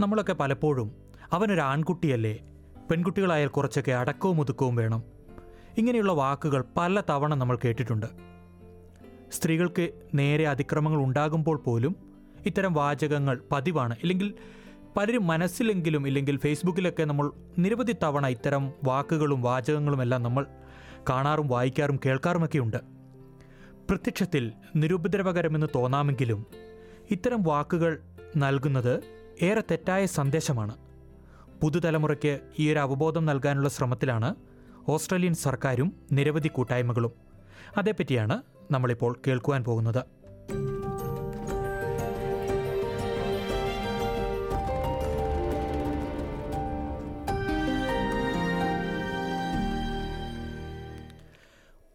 നമ്മളൊക്കെ പലപ്പോഴും അവനൊരു ആൺകുട്ടിയല്ലേ? പെൺകുട്ടികളായാൽ കുറച്ചൊക്കെ അടക്കവും ഒതുക്കവും വേണം. ഇങ്ങനെയുള്ള വാക്കുകൾ പല തവണ നമ്മൾ കേട്ടിട്ടുണ്ട്. സ്ത്രീകൾക്ക് നേരെ അതിക്രമങ്ങൾ ഉണ്ടാകുമ്പോൾ പോലും ഇത്തരം വാചകങ്ങൾ പതിവാണ്. ഇല്ലെങ്കിൽ പലരും മനസ്സിലെങ്കിലും ഇല്ലെങ്കിൽ ഫേസ്ബുക്കിലൊക്കെ നമ്മൾ നിരവധി തവണ ഇത്തരം വാക്കുകളും വാചകങ്ങളും എല്ലാം നമ്മൾ കാണാറും വായിക്കാറും കേൾക്കാറുമൊക്കെ ഉണ്ട്. പ്രത്യക്ഷത്തിൽ നിരുപദ്രവകരമെന്ന് തോന്നാമെങ്കിലും ഇത്തരം വാക്കുകൾ നൽകുന്നത് ഏറെ തെറ്റായ സന്ദേശമാണ്. പുതുതലമുറയ്ക്ക് ഈ ഒരു അവബോധം നൽകാനുള്ള ശ്രമത്തിലാണ് ഓസ്ട്രേലിയൻ സർക്കാരും നിരവധി കൂട്ടായ്മകളും. അതേപ്പറ്റിയാണ് നമ്മളിപ്പോൾ കേൾക്കുവാൻ പോകുന്നത്.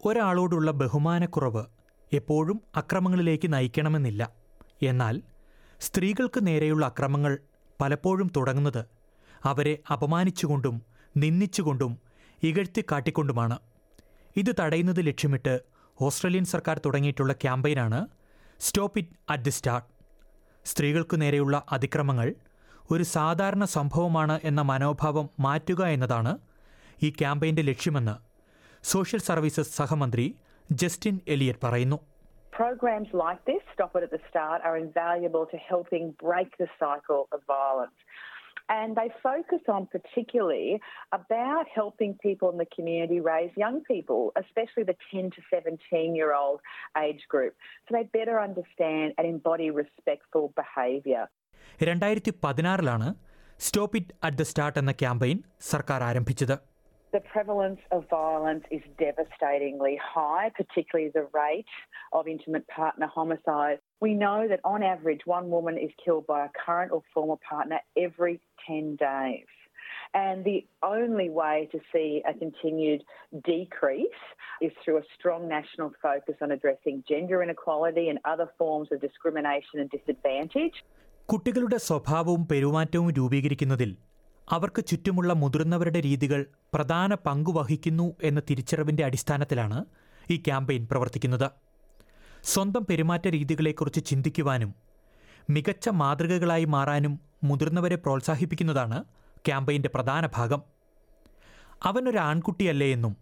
ഒരാളോടുള്ള ബഹുമാനക്കുറവ് എപ്പോഴും അക്രമങ്ങളിലേക്ക് നയിക്കണമെന്നില്ല. എന്നാൽ സ്ത്രീകൾക്ക് നേരെയുള്ള അക്രമങ്ങൾ പലപ്പോഴും തുടങ്ങുന്നത് അവരെ അപമാനിച്ചുകൊണ്ടും നിന്ദിച്ചുകൊണ്ടും ഇകഴ്ത്തി കാട്ടിക്കൊണ്ടുമാണ്. ഇത് തടയുന്നത് ലക്ഷ്യമിട്ട് ഓസ്ട്രേലിയൻ സർക്കാർ തുടങ്ങിയിട്ടുള്ള ക്യാമ്പയിനാണ് stop it at the start. സ്ത്രീകൾക്കു നേരെയുള്ള അതിക്രമങ്ങൾ ഒരു സാധാരണ സംഭവമാണ് എന്ന മനോഭാവം മാറ്റുക എന്നതാണ് ഈ ക്യാമ്പയിന്റെ ലക്ഷ്യമെന്ന് സോഷ്യൽ സർവീസസ് സഹമന്ത്രി ജസ്റ്റിൻ എലിയറ്റ് പറയുന്നു. Programs like this, Stop It at the Start, are invaluable to helping break the cycle of violence. And they focus on particularly about helping people in the community raise young people, especially the 10 to 17 year old age group, so they better understand and embody respectful behaviour. രണ്ടായിരത്തി പതിനാറിലാണ് stop it at the start എന്ന campaign സർക്കാർ ആരംഭിച്ചത് The prevalence of violence is devastatingly high, particularly the rate of intimate partner homicide. We know that on average, one woman is killed by a current or former partner every 10 days. And the only way to see a continued decrease is through a strong national focus on addressing gender inequality and other forms of discrimination and disadvantage. കുട്ടികളുടെ സ്വഭാവവും പെരുമാറ്റവും രൂപീകരിക്കുന്നതിൽ അവർക്ക് ചുറ്റുമുള്ള മുതിർന്നവരുടെ രീതികൾ പ്രധാന പങ്കുവഹിക്കുന്നു എന്ന തിരിച്ചറിവിന്റെ അടിസ്ഥാനത്തിലാണ് ഈ ക്യാമ്പയിൻ പ്രവർത്തിക്കുന്നത്. സ്വന്തം പെരുമാറ്റ രീതികളെക്കുറിച്ച് ചിന്തിക്കുവാനും മികച്ച മാതൃകകളായി മാറാനും മുതിർന്നവരെ പ്രോത്സാഹിപ്പിക്കുന്നതാണ് ക്യാമ്പയിന്റെ പ്രധാന ഭാഗം. അവനൊരു ആൺകുട്ടിയല്ലേ എന്നും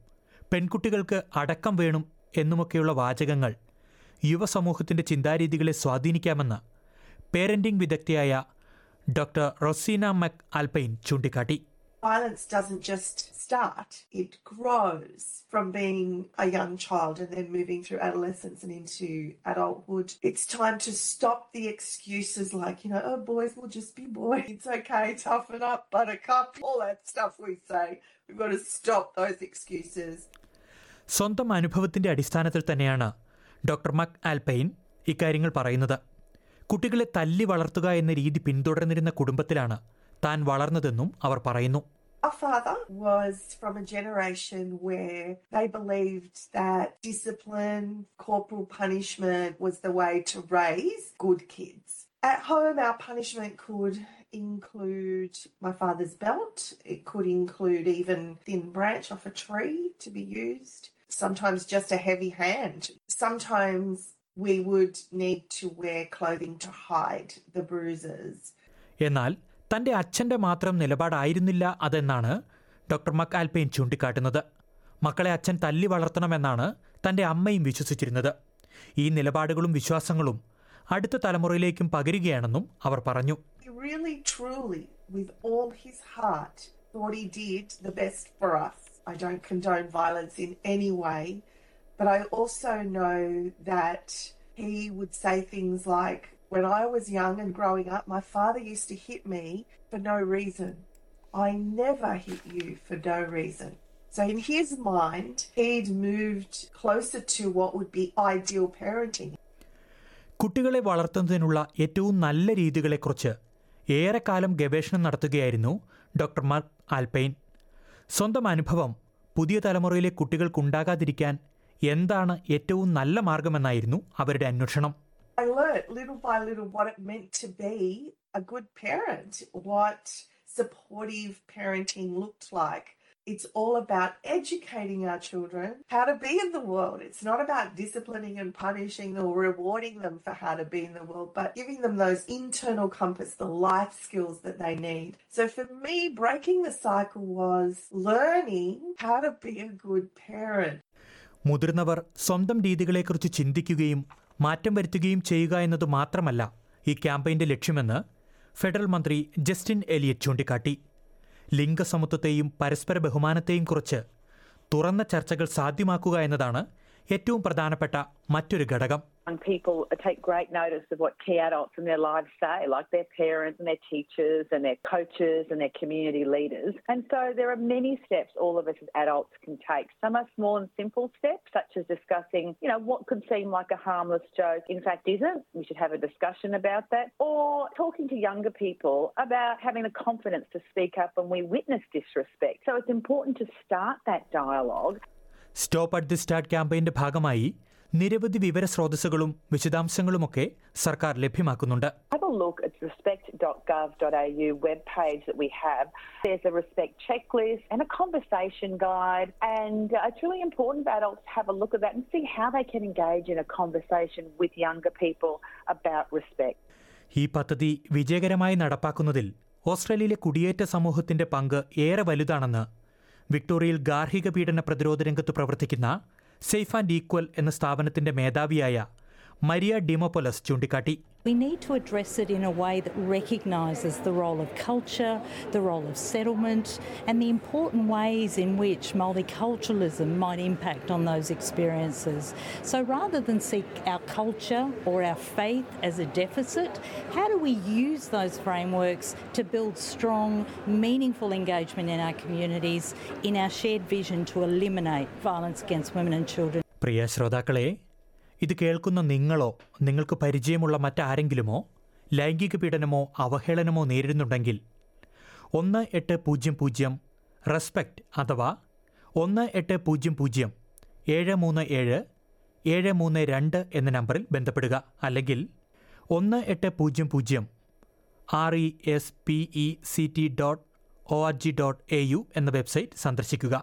പെൺകുട്ടികൾക്ക് അടക്കം വേണം എന്നുമൊക്കെയുള്ള വാചകങ്ങൾ യുവസമൂഹത്തിന്റെ ചിന്താരീതികളെ സ്വാധീനിക്കാമെന്ന് പേരന്റിംഗ് വിദഗ്ധയായ ഡോക്ടർ റൊസീന മക് ആൽപൈൻ ചൂണ്ടിക്കാട്ടി Violence doesn't just start, it grows from being a young child and then moving through adolescence and into adulthood. It's time to stop the excuses like, you know, oh, boys will just be boys. It's okay, toughen up, buttercup, all that stuff we say. We've got to stop those excuses. സ്വന്തം അനുഭവത്തിന്റെ അടിസ്ഥാനത്തിൽ തന്നെയാണ് doctor മക് alpine ഇക്കാര്യങ്ങൾ പറയുന്നത് കുട്ടികളെ തല്ലി വളർത്തുക എന്ന രീതി പിന്തുടർന്നിരുന്ന കുടുംബത്തിലാണ് താൻ വളർന്നതെന്നും അവർ പറയുന്നു Our father was from a generation where they believed that discipline, corporal punishment was the way to raise good kids. At home, our punishment could include my father's belt. It could include even thin branch off a tree to be used. Sometimes just a heavy hand. Sometimes we would need to wear clothing to hide the bruises. എന്നാൽ തന്റെ അച്ഛന്റെ മാത്രം നിലപാടായിരുന്നില്ല അതെന്നാണ് doctor മക് alpine ചൂണ്ടിക്കാട്ടുന്നത് മക്കളെ അച്ഛൻ തല്ലി വളർത്തണമെന്നാണ് തന്റെ അമ്മയും വിശ്വസിച്ചിരുന്നത് ഈ നിലപാടുകളും വിശ്വാസങ്ങളും അടുത്ത തലമുറയിലേക്കും പകരുകയാണെന്നും അവർ പറഞ്ഞു really, truly, with all his heart, thought he did the best for us. I don't condone violence in any way, but I also know that he would say things like, When I was young and growing up, my father used to hit me for no reason. I never hit you for no reason. So, in his mind, he'd moved closer to what would be ideal parenting. കുട്ടികളെ വളർത്തുന്നതിനുള്ള ഏറ്റവും നല്ല രീതികളെക്കുറിച്ച് ഏറെക്കാലം ഗവേഷണം നടത്തുകയായിരുന്നു doctor mark alpine സ്വന്തം അനുഭവം പുതിയ തലമുറയിലെ കുട്ടികൾക്കുണ്ടാകാതിരിക്കാൻ എന്താണ് ഏറ്റവും നല്ല മാർഗമെന്നായിരുന്നു അവരുടെ അന്വേഷണം I learnt little by little what it meant to be a good parent, what supportive parenting looked like. It's all about educating our children how to be in the world. It's not about disciplining and punishing or rewarding them for how to be in the world, but giving them those internal compass, the life skills that they need. So for me, breaking the cycle was learning how to be a good parent. മുതിർന്നവർ സ്വന്തം രീതികളെക്കുറിച്ച് ചിന്തിക്കുകയും മാറ്റം വരുത്തുകയും ചെയ്യുക എന്നത് മാത്രമല്ല ഈ ക്യാമ്പയിന്റെ ലക്ഷ്യമെന്ന് ഫെഡറൽ മന്ത്രി ജസ്റ്റിൻ എലിയറ്റ് ചൂണ്ടിക്കാട്ടി. ലിംഗസമത്വത്തെയും പരസ്പര ബഹുമാനത്തെയും കുറിച്ച് തുറന്ന ചർച്ചകൾ സാധ്യമാക്കുക എന്നതാണ് ഏറ്റവും പ്രധാനപ്പെട്ട മറ്റൊരു ഘടകം. Young people take great notice of what key adults in their lives say, like their parents and their teachers and their coaches and their community leaders. And so there are many steps all of us as adults can take. Some are small and simple steps, such as discussing, you know, what could seem like a harmless joke, in fact isn't. We should have a discussion about that. Or talking to younger people about having the confidence to speak up when we witness disrespect. So it's important to start that dialogue. Stop at the start ക്യാമ്പയിന്റെ ഭാഗമായി നിരവധി വിവര സ്രോതസ്സുകളും വിശദാംശങ്ങളുമൊക്കെ സർക്കാർ ലഭ്യമാക്കുന്നുണ്ട് Have a look at the respect.gov.au webpage that we have. There's a respect checklist and a conversation guide, and uh, it's really important for adults to have a look at that and see how they can engage in a conversation with younger people about respect. ഈ പദ്ധതി വിജയകരമായി നടപ്പാക്കുന്നതിൽ ഓസ്ട്രേലിയയിലെ കുടിയേറ്റ സമൂഹത്തിന്റെ പങ്ക് ഏറെ വലുതാണെന്ന് വിക്ടോറിയയിൽ ഗാർഹിക പീഡന പ്രതിരോധ രംഗത്ത് പ്രവർത്തിക്കുന്ന സേഫ് ആൻഡ് ഈക്വൽ എന്ന സ്ഥാപനത്തിന്റെ മേധാവിയായ മരിയ ഡിമോപ്പൊലസ് ചൂണ്ടിക്കാട്ടി We need to address it in a way that recognises the role of culture, the role of settlement, and the important ways in which multiculturalism might impact on those experiences. So rather than seek our culture or our faith as a deficit, how do we use those frameworks to build strong, meaningful engagement in our communities in our shared vision to eliminate violence against women and children? പ്രിയ ശ്രോതാക്കളെ ഇത് കേൾക്കുന്ന നിങ്ങളോ നിങ്ങൾക്ക് പരിചയമുള്ള മറ്റാരെങ്കിലുമോ ലൈംഗിക പീഡനമോ അവഹേളനമോ നേരിടുന്നുണ്ടെങ്കിൽ ഒന്ന് എട്ട് പൂജ്യം പൂജ്യം റെസ്പെക്റ്റ് അഥവാ ഒന്ന് എട്ട് പൂജ്യം പൂജ്യം ഏഴ് മൂന്ന് ഏഴ് ഏഴ് മൂന്ന് രണ്ട് എന്ന നമ്പറിൽ ബന്ധപ്പെടുക. അല്ലെങ്കിൽ ഒന്ന് എട്ട് പൂജ്യം പൂജ്യം R E S P E C T dot O R G dot A U എന്ന വെബ്സൈറ്റ് സന്ദർശിക്കുക.